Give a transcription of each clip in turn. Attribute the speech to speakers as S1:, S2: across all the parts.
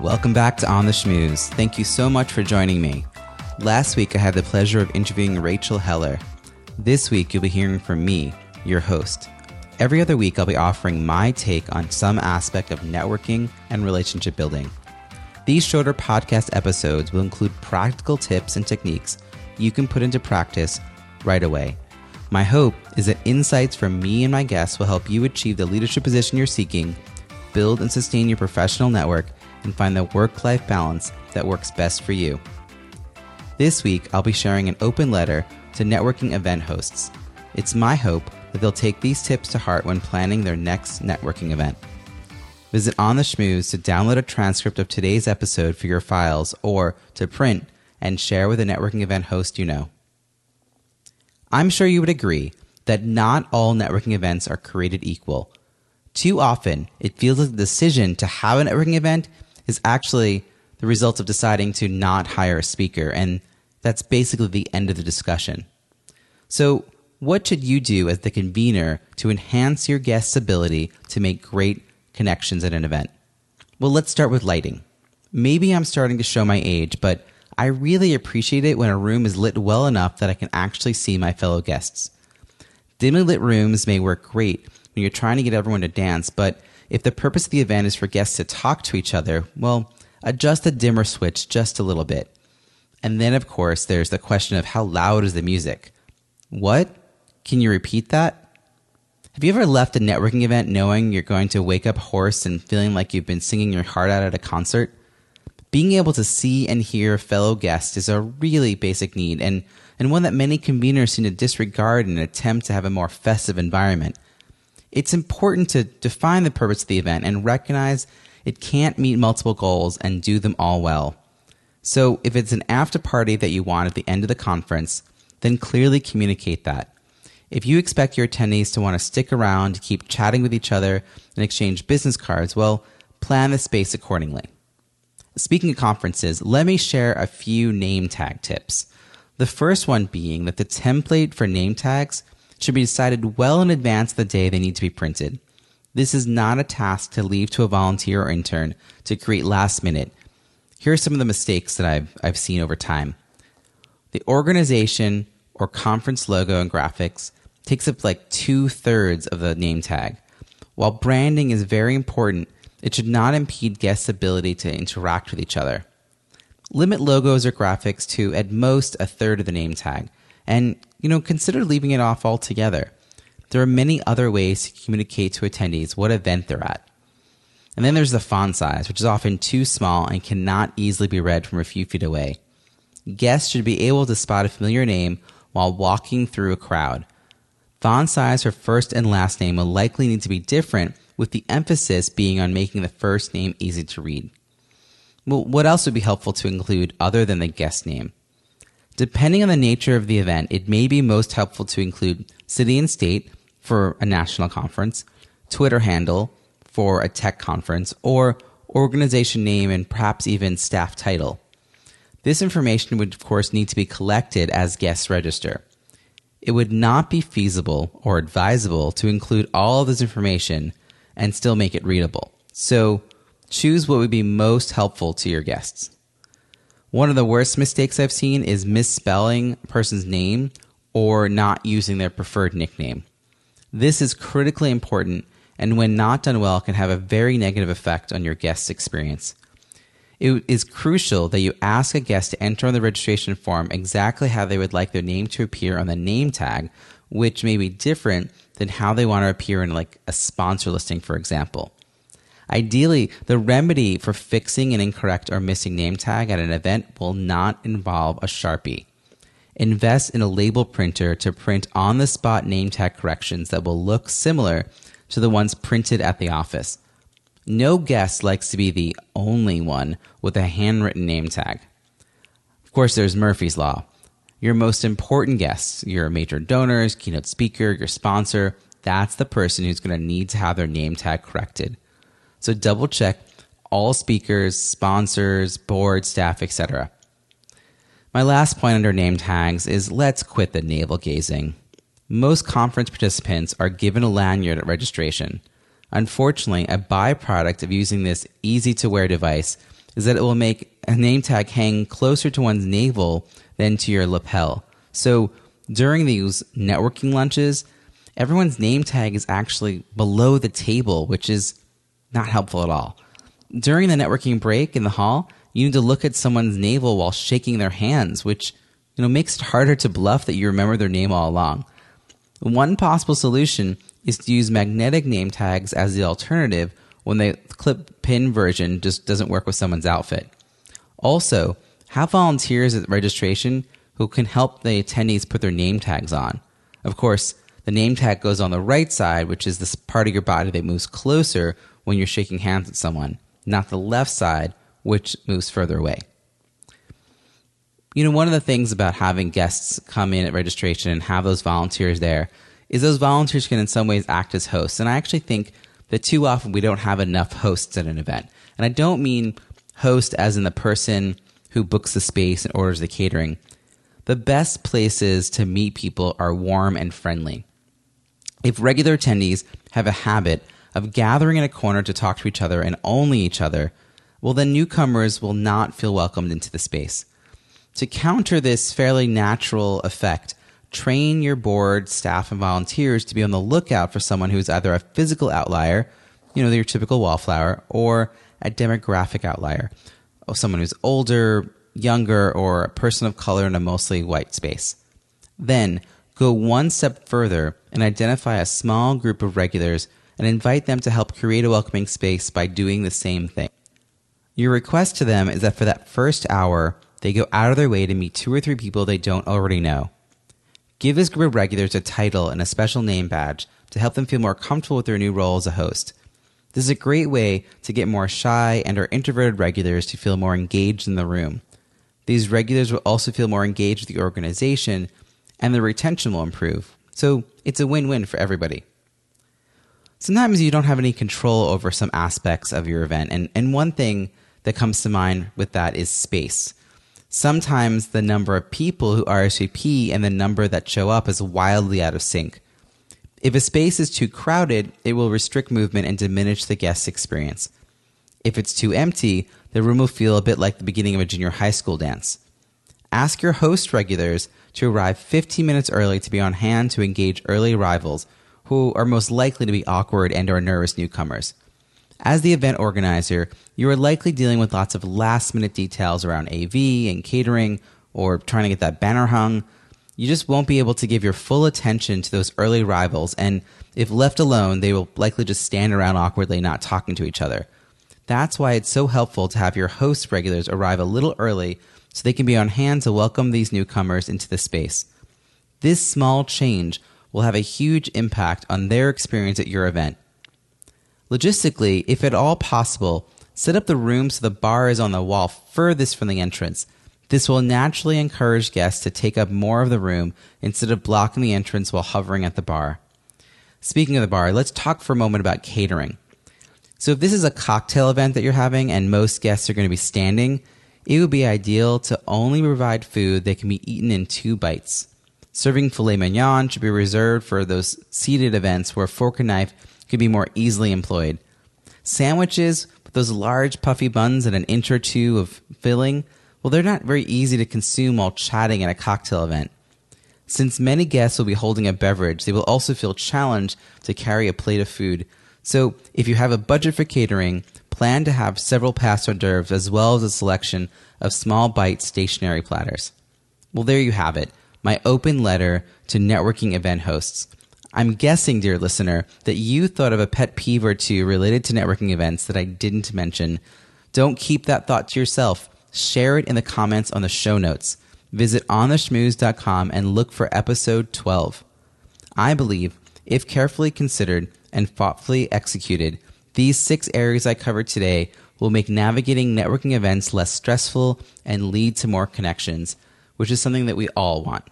S1: Welcome back to On the Schmooze. Thank you so much for joining me. Last week, I had the pleasure of interviewing Rachel Heller. This week, you'll be hearing from me, your host. Every other week, I'll be offering my take on some aspect of networking and relationship building. These shorter podcast episodes will include practical tips and techniques you can put into practice right away. My hope is that insights from me and my guests will help you achieve the leadership position you're seeking, build and sustain your professional network, and find the work life balance that works best for you. This week, I'll be sharing an open letter to networking event hosts. It's my hope that they'll take these tips to heart when planning their next networking event. Visit On the Schmooze to download a transcript of today's episode for your files or to print and share with a networking event host you know. I'm sure you would agree that not all networking events are created equal. Too often, it feels like the decision to have a networking event is actually the result of deciding to not hire a speaker, and that's basically the end of the discussion. So, what should you do as the convener to enhance your guest's ability to make great connections at an event? Well, let's start with lighting. Maybe I'm starting to show my age, but I really appreciate it when a room is lit well enough that I can actually see my fellow guests. Dimly lit rooms may work great when you're trying to get everyone to dance, but if the purpose of the event is for guests to talk to each other, well, adjust the dimmer switch just a little bit. And then, of course, there's the question of how loud is the music? What? Can you repeat that? Have you ever left a networking event knowing you're going to wake up hoarse and feeling like you've been singing your heart out at a concert? Being able to see and hear fellow guests is a really basic need and, and one that many conveners seem to disregard in an attempt to have a more festive environment. It's important to define the purpose of the event and recognize it can't meet multiple goals and do them all well. So, if it's an after party that you want at the end of the conference, then clearly communicate that. If you expect your attendees to want to stick around keep chatting with each other and exchange business cards, well, plan the space accordingly. Speaking of conferences, let me share a few name tag tips. The first one being that the template for name tags should be decided well in advance the day they need to be printed. This is not a task to leave to a volunteer or intern to create last minute. Here are some of the mistakes that I've, I've seen over time. The organization or conference logo and graphics takes up like two thirds of the name tag. While branding is very important, it should not impede guests' ability to interact with each other. Limit logos or graphics to at most a third of the name tag, and you know consider leaving it off altogether. There are many other ways to communicate to attendees what event they're at. And then there's the font size, which is often too small and cannot easily be read from a few feet away. Guests should be able to spot a familiar name while walking through a crowd. Font size for first and last name will likely need to be different, with the emphasis being on making the first name easy to read. Well, what else would be helpful to include other than the guest name? Depending on the nature of the event, it may be most helpful to include city and state for a national conference, Twitter handle for a tech conference, or organization name and perhaps even staff title. This information would, of course, need to be collected as guests register. It would not be feasible or advisable to include all this information and still make it readable. So choose what would be most helpful to your guests. One of the worst mistakes I've seen is misspelling a person's name or not using their preferred nickname. This is critically important and when not done well can have a very negative effect on your guest's experience. It is crucial that you ask a guest to enter on the registration form exactly how they would like their name to appear on the name tag, which may be different than how they want to appear in like a sponsor listing, for example. Ideally, the remedy for fixing an incorrect or missing name tag at an event will not involve a Sharpie. Invest in a label printer to print on the spot name tag corrections that will look similar to the ones printed at the office. No guest likes to be the only one with a handwritten name tag. Of course, there's Murphy's Law. Your most important guests, your major donors, keynote speaker, your sponsor, that's the person who's going to need to have their name tag corrected. So double check all speakers, sponsors, board, staff, etc. My last point under name tags is let's quit the navel gazing. Most conference participants are given a lanyard at registration. Unfortunately, a byproduct of using this easy to wear device is that it will make a name tag hang closer to one's navel than to your lapel. So during these networking lunches, everyone's name tag is actually below the table, which is not helpful at all. During the networking break in the hall, you need to look at someone's navel while shaking their hands, which you know makes it harder to bluff that you remember their name all along. One possible solution is to use magnetic name tags as the alternative when the clip pin version just doesn't work with someone's outfit. Also, have volunteers at registration who can help the attendees put their name tags on. Of course, the name tag goes on the right side, which is this part of your body that moves closer when you're shaking hands with someone, not the left side, which moves further away. You know, one of the things about having guests come in at registration and have those volunteers there is those volunteers can in some ways act as hosts. And I actually think that too often we don't have enough hosts at an event. And I don't mean host as in the person who books the space and orders the catering. The best places to meet people are warm and friendly. If regular attendees have a habit of gathering in a corner to talk to each other and only each other, well, then newcomers will not feel welcomed into the space. To counter this fairly natural effect, train your board, staff, and volunteers to be on the lookout for someone who's either a physical outlier, you know, your typical wallflower, or a demographic outlier, or someone who's older, younger, or a person of color in a mostly white space. Then go one step further and identify a small group of regulars and invite them to help create a welcoming space by doing the same thing. Your request to them is that for that first hour, they go out of their way to meet two or three people they don't already know. Give this group of regulars a title and a special name badge to help them feel more comfortable with their new role as a host. This is a great way to get more shy and or introverted regulars to feel more engaged in the room. These regulars will also feel more engaged with the organization and the retention will improve. So it's a win win for everybody. Sometimes you don't have any control over some aspects of your event, and, and one thing that comes to mind with that is space sometimes the number of people who RSVP and the number that show up is wildly out of sync. If a space is too crowded, it will restrict movement and diminish the guest experience. If it's too empty, the room will feel a bit like the beginning of a junior high school dance. Ask your host regulars to arrive 15 minutes early to be on hand to engage early arrivals who are most likely to be awkward and or nervous newcomers. As the event organizer, you are likely dealing with lots of last minute details around AV and catering or trying to get that banner hung. You just won't be able to give your full attention to those early rivals, and if left alone, they will likely just stand around awkwardly, not talking to each other. That's why it's so helpful to have your host regulars arrive a little early so they can be on hand to welcome these newcomers into the space. This small change will have a huge impact on their experience at your event. Logistically, if at all possible, set up the room so the bar is on the wall furthest from the entrance. This will naturally encourage guests to take up more of the room instead of blocking the entrance while hovering at the bar. Speaking of the bar, let's talk for a moment about catering. So, if this is a cocktail event that you're having and most guests are going to be standing, it would be ideal to only provide food that can be eaten in two bites. Serving filet mignon should be reserved for those seated events where fork and knife could be more easily employed. Sandwiches with those large puffy buns and an inch or two of filling, well, they're not very easy to consume while chatting at a cocktail event. Since many guests will be holding a beverage, they will also feel challenged to carry a plate of food. So, if you have a budget for catering, plan to have several passed hors d'oeuvres as well as a selection of small bite stationary platters. Well, there you have it my open letter to networking event hosts. I'm guessing, dear listener, that you thought of a pet peeve or two related to networking events that I didn't mention. Don't keep that thought to yourself. Share it in the comments on the show notes. Visit ontheschmooze.com and look for episode 12. I believe, if carefully considered and thoughtfully executed, These six areas I covered today will make navigating networking events less stressful and lead to more connections, which is something that we all want.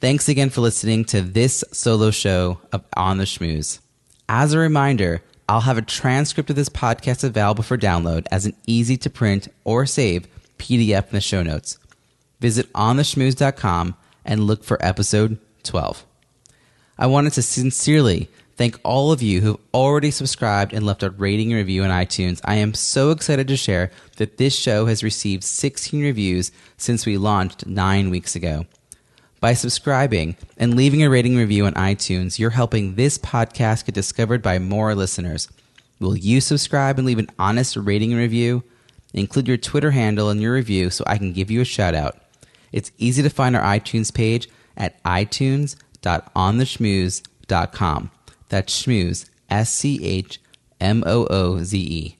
S1: Thanks again for listening to this solo show of On the Schmooze. As a reminder, I'll have a transcript of this podcast available for download as an easy to print or save PDF in the show notes. Visit ontheschmooze.com and look for episode 12. I wanted to sincerely thank all of you who've already subscribed and left a rating and review on iTunes. I am so excited to share that this show has received 16 reviews since we launched nine weeks ago. By subscribing and leaving a rating review on iTunes, you're helping this podcast get discovered by more listeners. Will you subscribe and leave an honest rating and review? Include your Twitter handle in your review so I can give you a shout out. It's easy to find our iTunes page at itunes.ontheschmooze.com. That's schmooze, S C H M O O Z E.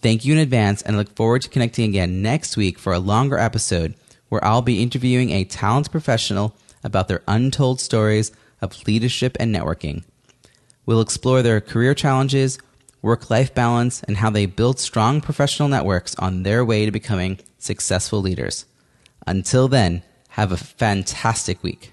S1: Thank you in advance and I look forward to connecting again next week for a longer episode where I'll be interviewing a talent professional about their untold stories of leadership and networking. We'll explore their career challenges, work life balance, and how they build strong professional networks on their way to becoming successful leaders. Until then, have a fantastic week.